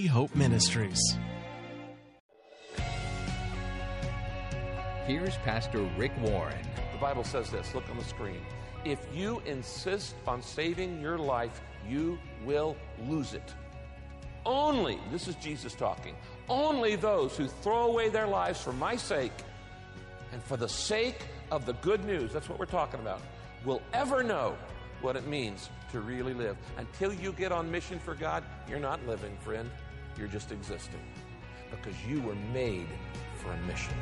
Hope Ministries. Here's Pastor Rick Warren. The Bible says this look on the screen. If you insist on saving your life, you will lose it. Only, this is Jesus talking, only those who throw away their lives for my sake and for the sake of the good news, that's what we're talking about, will ever know what it means to really live. Until you get on mission for God, you're not living, friend. You're just existing because you were made for a mission.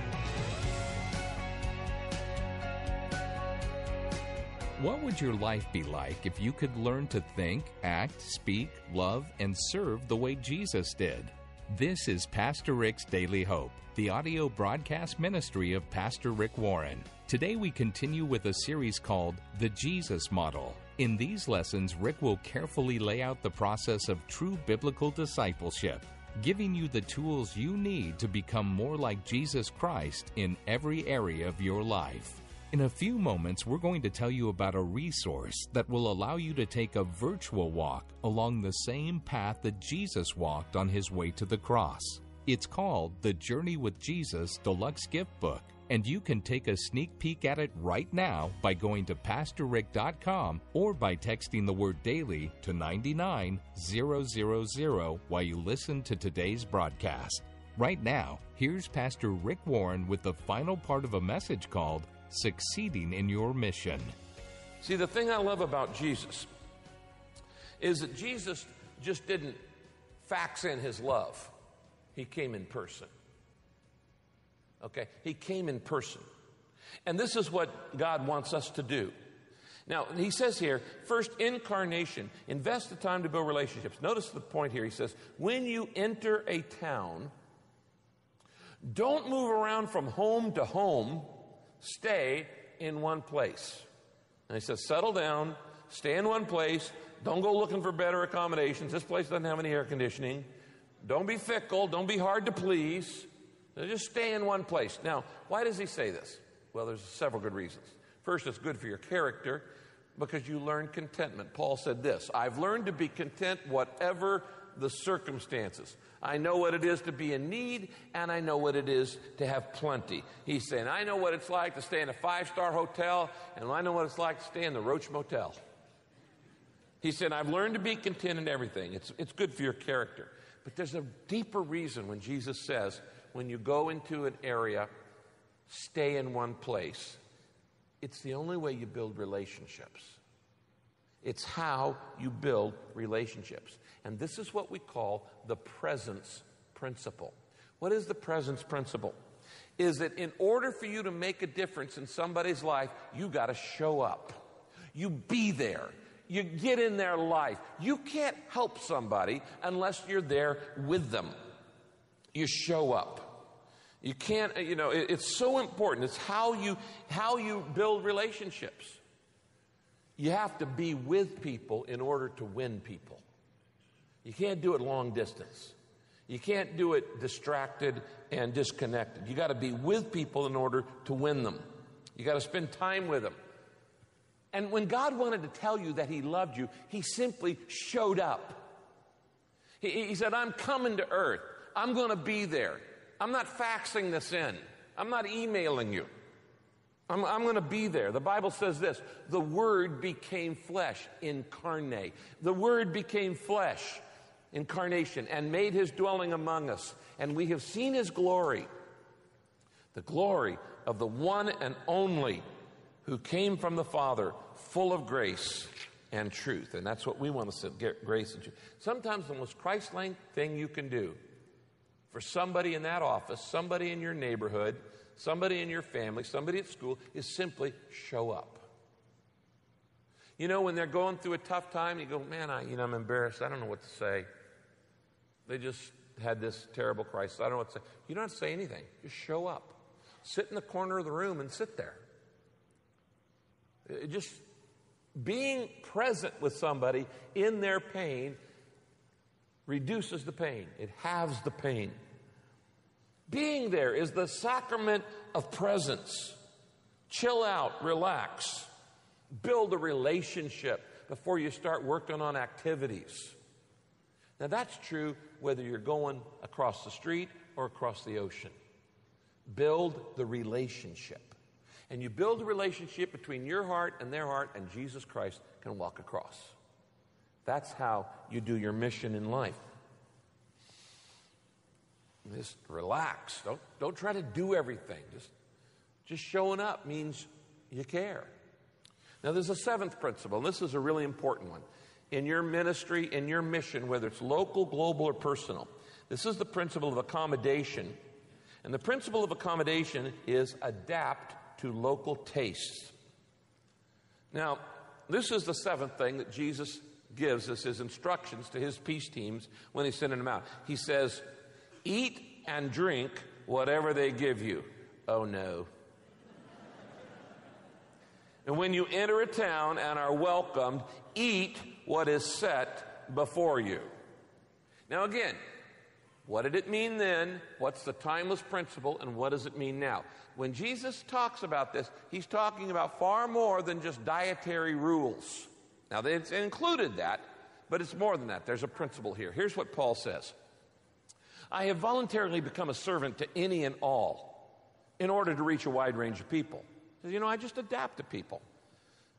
What would your life be like if you could learn to think, act, speak, love, and serve the way Jesus did? This is Pastor Rick's Daily Hope, the audio broadcast ministry of Pastor Rick Warren. Today we continue with a series called The Jesus Model. In these lessons, Rick will carefully lay out the process of true biblical discipleship, giving you the tools you need to become more like Jesus Christ in every area of your life. In a few moments, we're going to tell you about a resource that will allow you to take a virtual walk along the same path that Jesus walked on his way to the cross. It's called the Journey with Jesus Deluxe Gift Book, and you can take a sneak peek at it right now by going to PastorRick.com or by texting the word daily to 99000 while you listen to today's broadcast. Right now, here's Pastor Rick Warren with the final part of a message called succeeding in your mission. See, the thing I love about Jesus is that Jesus just didn't fax in his love, he came in person. Okay? He came in person. And this is what God wants us to do. Now, he says here, first, incarnation. Invest the time to build relationships. Notice the point here. He says, when you enter a town, don't move around from home to home stay in one place. And he says, settle down, stay in one place, don't go looking for better accommodations. This place doesn't have any air conditioning. Don't be fickle, don't be hard to please. Just stay in one place. Now, why does he say this? Well, there's several good reasons. First, it's good for your character because you learn contentment. Paul said this I've learned to be content whatever the circumstances. I know what it is to be in need, and I know what it is to have plenty. He's saying, I know what it's like to stay in a five star hotel, and I know what it's like to stay in the Roach Motel. He said, I've learned to be content in everything. It's, it's good for your character. But there's a deeper reason when Jesus says, when you go into an area, stay in one place. It's the only way you build relationships. It's how you build relationships. And this is what we call the presence principle. What is the presence principle? Is that in order for you to make a difference in somebody's life, you got to show up. You be there. You get in their life. You can't help somebody unless you're there with them. You show up. You can't, you know, it's so important. It's how you how you build relationships. You have to be with people in order to win people. You can't do it long distance. You can't do it distracted and disconnected. You got to be with people in order to win them. You got to spend time with them. And when God wanted to tell you that He loved you, He simply showed up. He, he said, I'm coming to earth. I'm going to be there. I'm not faxing this in, I'm not emailing you. I'm, I'm going to be there. The Bible says this the Word became flesh, incarnate. The Word became flesh incarnation and made his dwelling among us. And we have seen his glory, the glory of the one and only who came from the Father, full of grace and truth. And that's what we want to get grace and truth. Sometimes the most Christ like thing you can do for somebody in that office, somebody in your neighborhood, somebody in your family, somebody at school is simply show up. You know, when they're going through a tough time, you go, man, I, you know, I'm embarrassed. I don't know what to say. They just had this terrible crisis. I don't know what to say. You don't have to say anything. Just show up. Sit in the corner of the room and sit there. It just being present with somebody in their pain reduces the pain, it halves the pain. Being there is the sacrament of presence. Chill out, relax, build a relationship before you start working on activities. Now, that's true whether you're going across the street or across the ocean. Build the relationship. And you build a relationship between your heart and their heart, and Jesus Christ can walk across. That's how you do your mission in life. Just relax. Don't, don't try to do everything. Just, just showing up means you care. Now, there's a seventh principle, and this is a really important one. In your ministry, in your mission, whether it's local, global, or personal, this is the principle of accommodation. And the principle of accommodation is adapt to local tastes. Now, this is the seventh thing that Jesus gives us his instructions to his peace teams when he's sending them out. He says, Eat and drink whatever they give you. Oh no. and when you enter a town and are welcomed, eat what is set before you. Now, again, what did it mean then? What's the timeless principle? And what does it mean now? When Jesus talks about this, he's talking about far more than just dietary rules. Now, it's included that, but it's more than that. There's a principle here. Here's what Paul says I have voluntarily become a servant to any and all in order to reach a wide range of people. You know, I just adapt to people.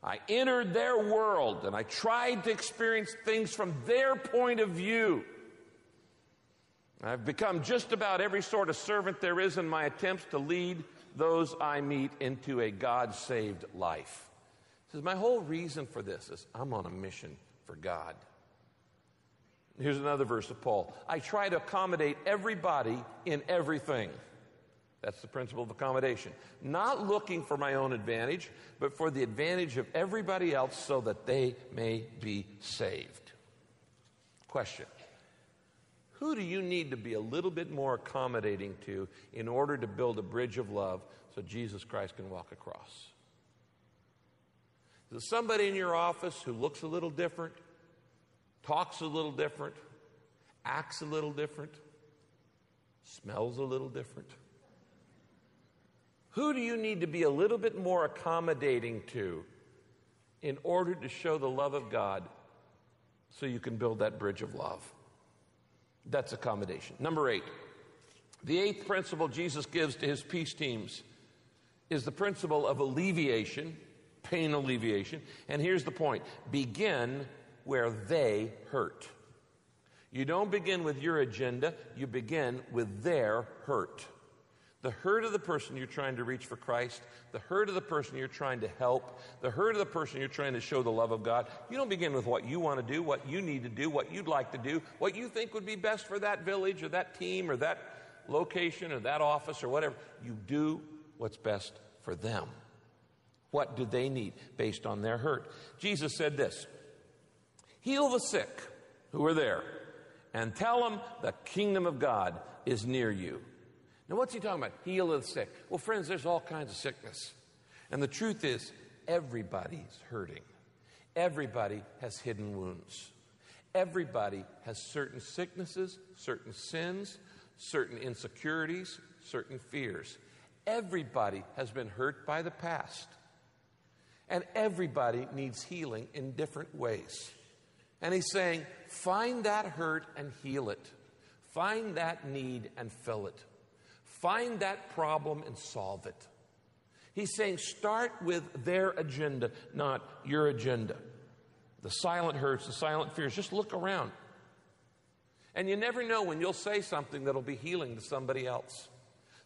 I entered their world and I tried to experience things from their point of view. I've become just about every sort of servant there is in my attempts to lead those I meet into a God saved life. Says, My whole reason for this is I'm on a mission for God. Here's another verse of Paul I try to accommodate everybody in everything. That's the principle of accommodation. Not looking for my own advantage, but for the advantage of everybody else so that they may be saved. Question Who do you need to be a little bit more accommodating to in order to build a bridge of love so Jesus Christ can walk across? Is it somebody in your office who looks a little different, talks a little different, acts a little different, smells a little different? Who do you need to be a little bit more accommodating to in order to show the love of God so you can build that bridge of love? That's accommodation. Number eight, the eighth principle Jesus gives to his peace teams is the principle of alleviation, pain alleviation. And here's the point begin where they hurt. You don't begin with your agenda, you begin with their hurt. The hurt of the person you're trying to reach for Christ, the hurt of the person you're trying to help, the hurt of the person you're trying to show the love of God. You don't begin with what you want to do, what you need to do, what you'd like to do, what you think would be best for that village or that team or that location or that office or whatever. You do what's best for them. What do they need based on their hurt? Jesus said this Heal the sick who are there and tell them the kingdom of God is near you. Now, what's he talking about? Heal the sick. Well, friends, there's all kinds of sickness. And the truth is, everybody's hurting. Everybody has hidden wounds. Everybody has certain sicknesses, certain sins, certain insecurities, certain fears. Everybody has been hurt by the past. And everybody needs healing in different ways. And he's saying, find that hurt and heal it. Find that need and fill it. Find that problem and solve it. He's saying start with their agenda, not your agenda. The silent hurts, the silent fears. Just look around. And you never know when you'll say something that'll be healing to somebody else.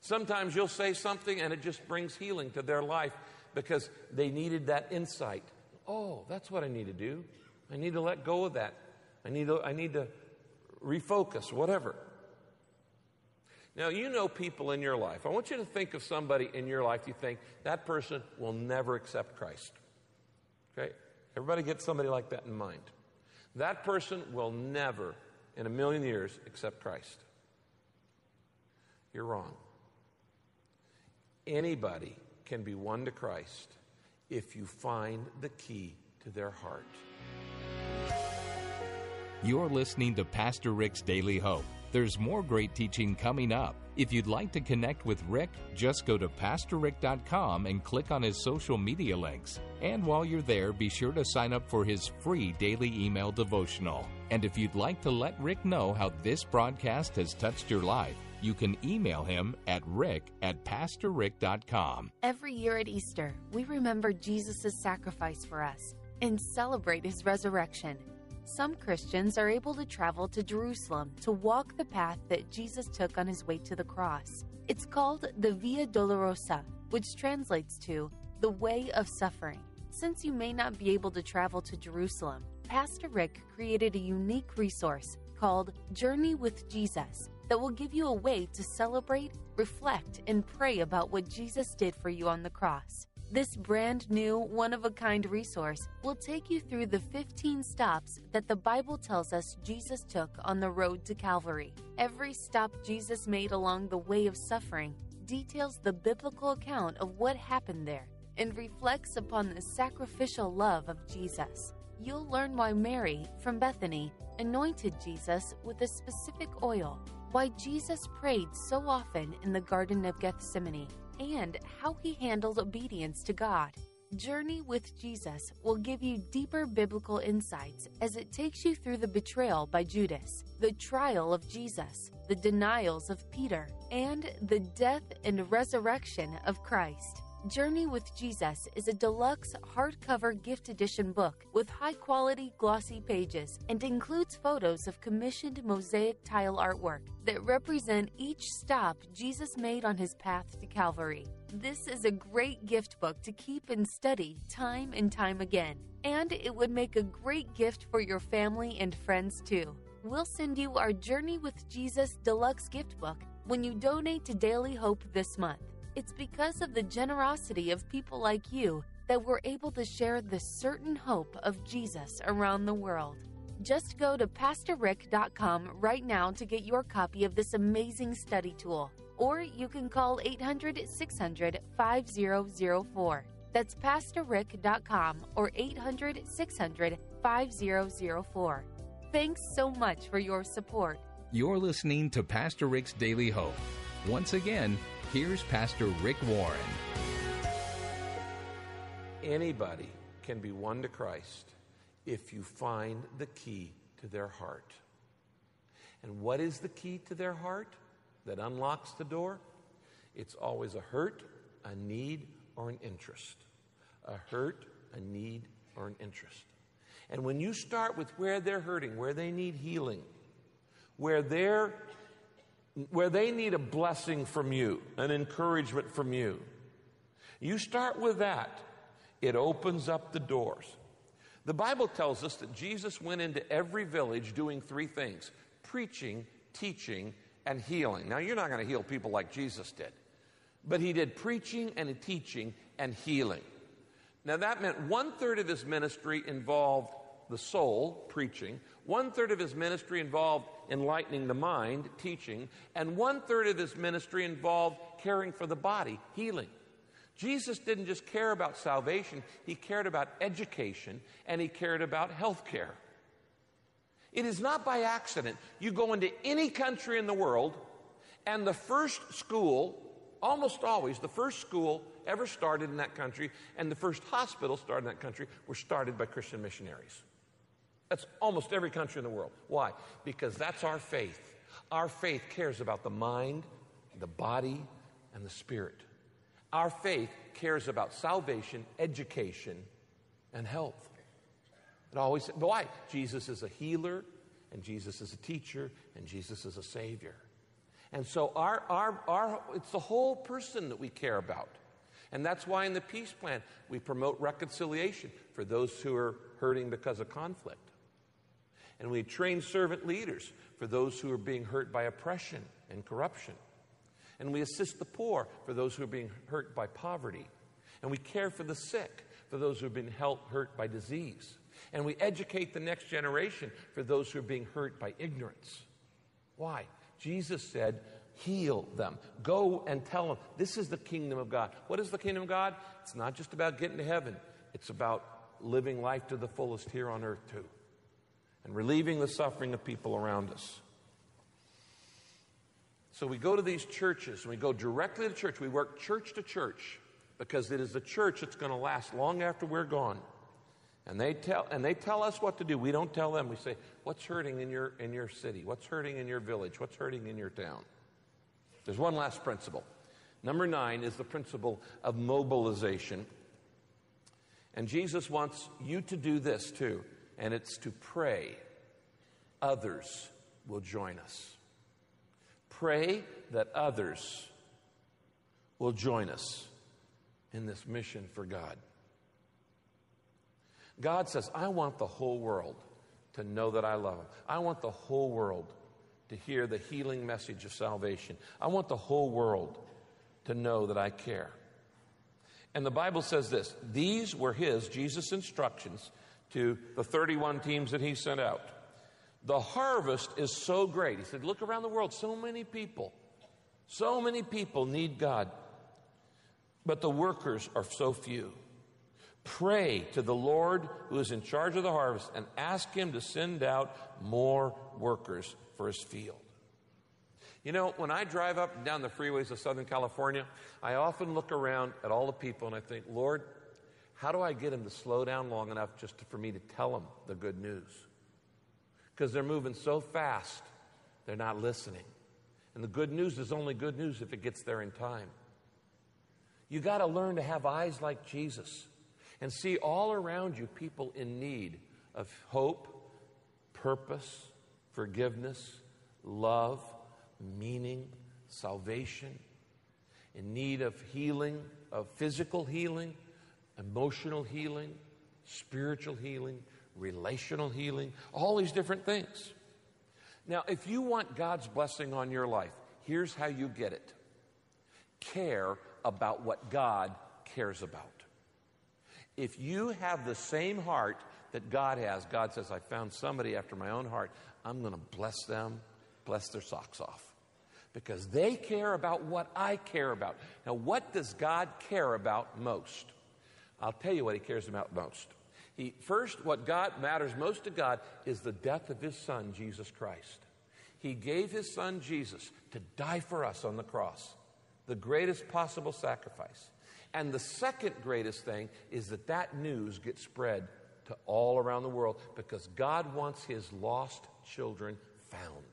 Sometimes you'll say something and it just brings healing to their life because they needed that insight. Oh, that's what I need to do. I need to let go of that. I need to, I need to refocus, whatever. Now, you know people in your life. I want you to think of somebody in your life you think that person will never accept Christ. Okay? Everybody get somebody like that in mind. That person will never in a million years accept Christ. You're wrong. Anybody can be won to Christ if you find the key to their heart. You're listening to Pastor Rick's Daily Hope. There's more great teaching coming up. If you'd like to connect with Rick, just go to PastorRick.com and click on his social media links. And while you're there, be sure to sign up for his free daily email devotional. And if you'd like to let Rick know how this broadcast has touched your life, you can email him at rick at pastorrick.com. Every year at Easter, we remember Jesus' sacrifice for us and celebrate his resurrection. Some Christians are able to travel to Jerusalem to walk the path that Jesus took on his way to the cross. It's called the Via Dolorosa, which translates to the way of suffering. Since you may not be able to travel to Jerusalem, Pastor Rick created a unique resource called Journey with Jesus that will give you a way to celebrate, reflect, and pray about what Jesus did for you on the cross. This brand new, one of a kind resource will take you through the 15 stops that the Bible tells us Jesus took on the road to Calvary. Every stop Jesus made along the way of suffering details the biblical account of what happened there and reflects upon the sacrificial love of Jesus. You'll learn why Mary, from Bethany, anointed Jesus with a specific oil, why Jesus prayed so often in the Garden of Gethsemane and how he handled obedience to God. Journey with Jesus will give you deeper biblical insights as it takes you through the betrayal by Judas, the trial of Jesus, the denials of Peter, and the death and resurrection of Christ. Journey with Jesus is a deluxe hardcover gift edition book with high quality glossy pages and includes photos of commissioned mosaic tile artwork that represent each stop Jesus made on his path to Calvary. This is a great gift book to keep and study time and time again, and it would make a great gift for your family and friends too. We'll send you our Journey with Jesus deluxe gift book when you donate to Daily Hope this month. It's because of the generosity of people like you that we're able to share the certain hope of Jesus around the world. Just go to PastorRick.com right now to get your copy of this amazing study tool, or you can call 800 600 5004. That's PastorRick.com or 800 600 5004. Thanks so much for your support. You're listening to Pastor Rick's Daily Hope. Once again, here's Pastor Rick Warren. Anybody can be won to Christ if you find the key to their heart. And what is the key to their heart that unlocks the door? It's always a hurt, a need, or an interest. A hurt, a need, or an interest. And when you start with where they're hurting, where they need healing, where they're where they need a blessing from you, an encouragement from you. You start with that, it opens up the doors. The Bible tells us that Jesus went into every village doing three things preaching, teaching, and healing. Now, you're not going to heal people like Jesus did, but he did preaching and teaching and healing. Now, that meant one third of his ministry involved the soul, preaching, one third of his ministry involved enlightening the mind, teaching, and one third of his ministry involved caring for the body, healing. Jesus didn't just care about salvation, he cared about education and he cared about health care. It is not by accident. You go into any country in the world, and the first school, almost always, the first school ever started in that country, and the first hospital started in that country, were started by Christian missionaries. That's almost every country in the world. Why? Because that's our faith. Our faith cares about the mind, the body, and the spirit. Our faith cares about salvation, education, and health. It always, why? Jesus is a healer, and Jesus is a teacher, and Jesus is a savior. And so our, our, our, it's the whole person that we care about. And that's why in the peace plan we promote reconciliation for those who are hurting because of conflict. And we train servant leaders for those who are being hurt by oppression and corruption. And we assist the poor for those who are being hurt by poverty. And we care for the sick for those who have been hurt by disease. And we educate the next generation for those who are being hurt by ignorance. Why? Jesus said, heal them. Go and tell them this is the kingdom of God. What is the kingdom of God? It's not just about getting to heaven, it's about living life to the fullest here on earth, too, and relieving the suffering of people around us. So we go to these churches and we go directly to church. We work church to church because it is the church that's going to last long after we're gone. And they tell and they tell us what to do. We don't tell them. We say, "What's hurting in your in your city? What's hurting in your village? What's hurting in your town?" There's one last principle. Number 9 is the principle of mobilization. And Jesus wants you to do this too, and it's to pray others will join us. Pray that others will join us in this mission for God. God says, I want the whole world to know that I love them. I want the whole world to hear the healing message of salvation. I want the whole world to know that I care. And the Bible says this these were his, Jesus' instructions to the 31 teams that he sent out. The harvest is so great. He said, Look around the world, so many people, so many people need God, but the workers are so few. Pray to the Lord who is in charge of the harvest and ask him to send out more workers for his field. You know, when I drive up and down the freeways of Southern California, I often look around at all the people and I think, Lord, how do I get them to slow down long enough just to, for me to tell them the good news? Because they're moving so fast, they're not listening. And the good news is only good news if it gets there in time. You got to learn to have eyes like Jesus and see all around you people in need of hope, purpose, forgiveness, love, meaning, salvation, in need of healing, of physical healing, emotional healing, spiritual healing, relational healing, all these different things. Now, if you want God's blessing on your life, here's how you get it care about what God cares about. If you have the same heart that God has, God says, I found somebody after my own heart. I'm going to bless them, bless their socks off. Because they care about what I care about. Now, what does God care about most? I'll tell you what He cares about most. He, first, what God matters most to God is the death of His Son, Jesus Christ. He gave His Son, Jesus, to die for us on the cross, the greatest possible sacrifice. And the second greatest thing is that that news gets spread to all around the world because God wants his lost children found.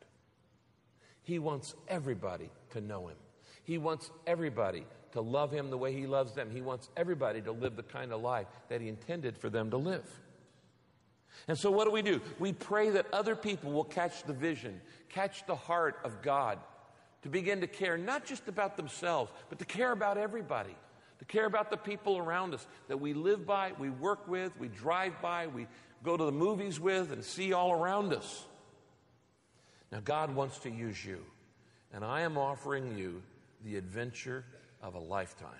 He wants everybody to know him. He wants everybody to love him the way he loves them. He wants everybody to live the kind of life that he intended for them to live. And so, what do we do? We pray that other people will catch the vision, catch the heart of God, to begin to care not just about themselves, but to care about everybody to care about the people around us that we live by, we work with, we drive by, we go to the movies with, and see all around us. Now, God wants to use you, and I am offering you the adventure of a lifetime.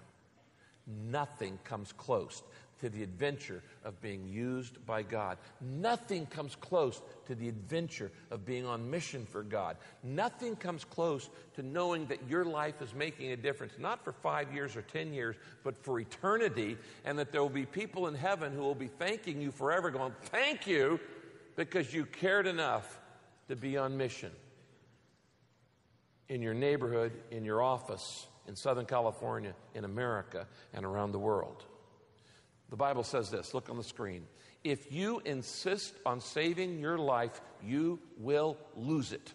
Nothing comes close to the adventure of being used by God. Nothing comes close to the adventure of being on mission for God. Nothing comes close to knowing that your life is making a difference, not for five years or 10 years, but for eternity, and that there will be people in heaven who will be thanking you forever, going, Thank you, because you cared enough to be on mission in your neighborhood, in your office, in Southern California, in America, and around the world. The Bible says this look on the screen. If you insist on saving your life, you will lose it.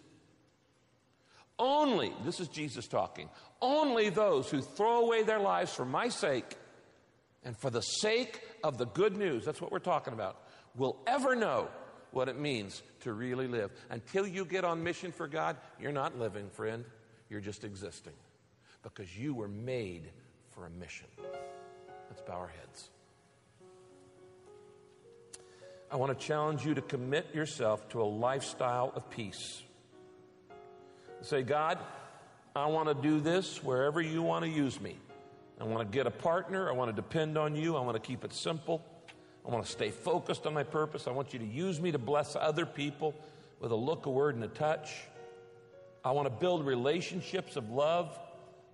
Only, this is Jesus talking, only those who throw away their lives for my sake and for the sake of the good news, that's what we're talking about, will ever know what it means to really live. Until you get on mission for God, you're not living, friend. You're just existing because you were made for a mission. Let's bow our heads. I want to challenge you to commit yourself to a lifestyle of peace. Say, God, I want to do this wherever you want to use me. I want to get a partner. I want to depend on you. I want to keep it simple. I want to stay focused on my purpose. I want you to use me to bless other people with a look, a word, and a touch. I want to build relationships of love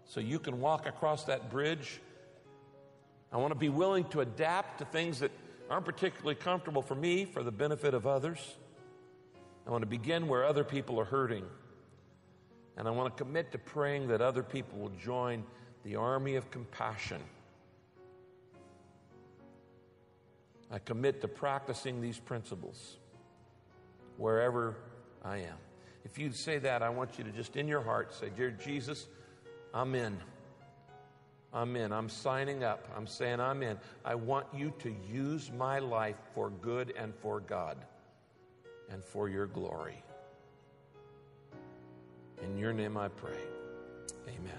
so you can walk across that bridge. I want to be willing to adapt to things that aren't particularly comfortable for me for the benefit of others. I want to begin where other people are hurting. And I want to commit to praying that other people will join the army of compassion. I commit to practicing these principles wherever I am. If you'd say that, I want you to just in your heart say, Dear Jesus, I'm in. I'm in. I'm signing up. I'm saying I'm in. I want you to use my life for good and for God and for your glory. In your name I pray. Amen.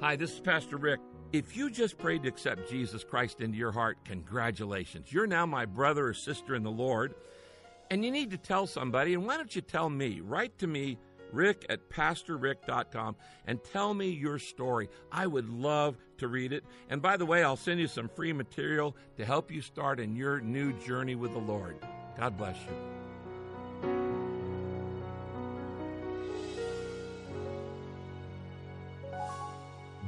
Hi, this is Pastor Rick. If you just prayed to accept Jesus Christ into your heart, congratulations. You're now my brother or sister in the Lord, and you need to tell somebody. And why don't you tell me? Write to me, rick at pastorrick.com, and tell me your story. I would love to read it. And by the way, I'll send you some free material to help you start in your new journey with the Lord. God bless you.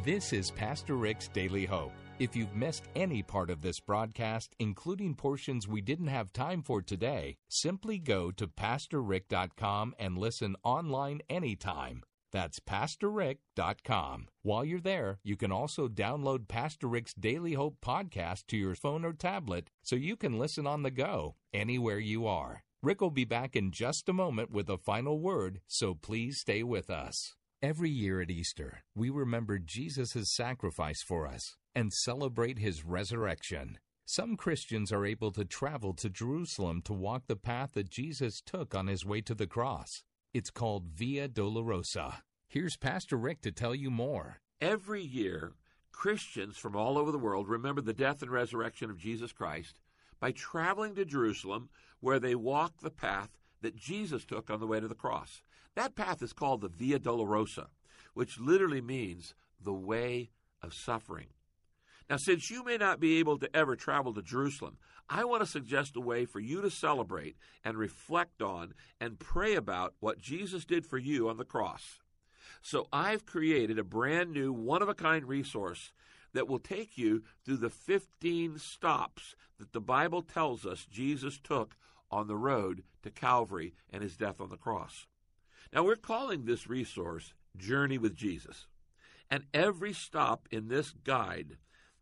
This is Pastor Rick's Daily Hope. If you've missed any part of this broadcast, including portions we didn't have time for today, simply go to PastorRick.com and listen online anytime. That's PastorRick.com. While you're there, you can also download Pastor Rick's Daily Hope podcast to your phone or tablet so you can listen on the go, anywhere you are. Rick will be back in just a moment with a final word, so please stay with us. Every year at Easter, we remember Jesus' sacrifice for us and celebrate his resurrection. Some Christians are able to travel to Jerusalem to walk the path that Jesus took on his way to the cross. It's called Via Dolorosa. Here's Pastor Rick to tell you more. Every year, Christians from all over the world remember the death and resurrection of Jesus Christ by traveling to Jerusalem where they walk the path that Jesus took on the way to the cross. That path is called the Via Dolorosa, which literally means the way of suffering. Now, since you may not be able to ever travel to Jerusalem, I want to suggest a way for you to celebrate and reflect on and pray about what Jesus did for you on the cross. So I've created a brand new one of a kind resource that will take you through the 15 stops that the Bible tells us Jesus took on the road to Calvary and his death on the cross. Now, we're calling this resource Journey with Jesus. And every stop in this guide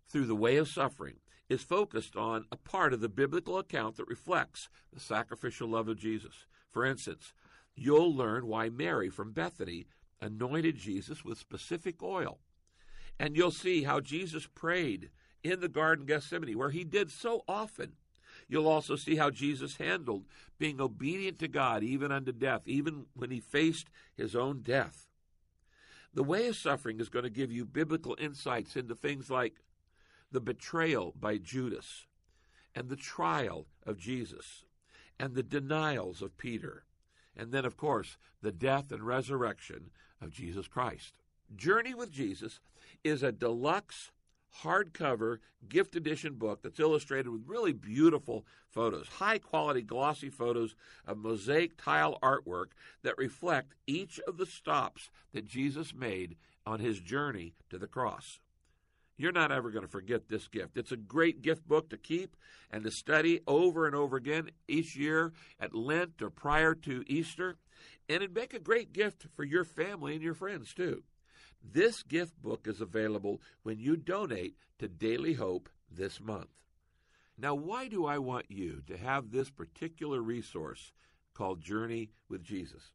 through the way of suffering is focused on a part of the biblical account that reflects the sacrificial love of Jesus. For instance, you'll learn why Mary from Bethany anointed Jesus with specific oil. And you'll see how Jesus prayed in the Garden of Gethsemane, where he did so often You'll also see how Jesus handled being obedient to God even unto death, even when he faced his own death. The way of suffering is going to give you biblical insights into things like the betrayal by Judas, and the trial of Jesus, and the denials of Peter, and then, of course, the death and resurrection of Jesus Christ. Journey with Jesus is a deluxe hardcover gift edition book that's illustrated with really beautiful photos, high quality glossy photos of mosaic tile artwork that reflect each of the stops that Jesus made on his journey to the cross. You're not ever going to forget this gift. It's a great gift book to keep and to study over and over again each year at Lent or prior to Easter. And it'd make a great gift for your family and your friends, too. This gift book is available when you donate to Daily Hope this month. Now, why do I want you to have this particular resource called Journey with Jesus?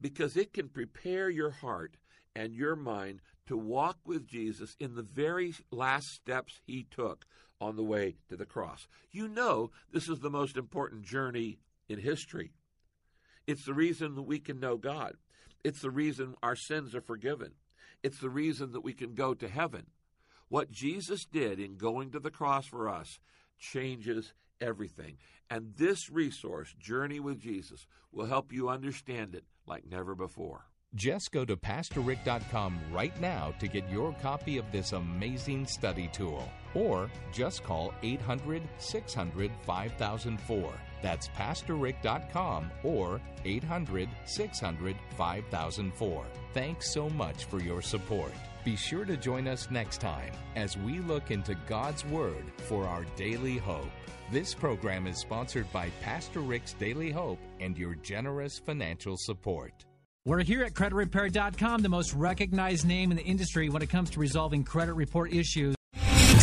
Because it can prepare your heart and your mind to walk with Jesus in the very last steps he took on the way to the cross. You know, this is the most important journey in history. It's the reason that we can know God. It's the reason our sins are forgiven. It's the reason that we can go to heaven. What Jesus did in going to the cross for us changes everything. And this resource, Journey with Jesus, will help you understand it like never before. Just go to PastorRick.com right now to get your copy of this amazing study tool. Or just call 800 600 5004. That's PastorRick.com or 800 600 5004. Thanks so much for your support. Be sure to join us next time as we look into God's Word for our daily hope. This program is sponsored by Pastor Rick's Daily Hope and your generous financial support. We're here at CreditRepair.com, the most recognized name in the industry when it comes to resolving credit report issues.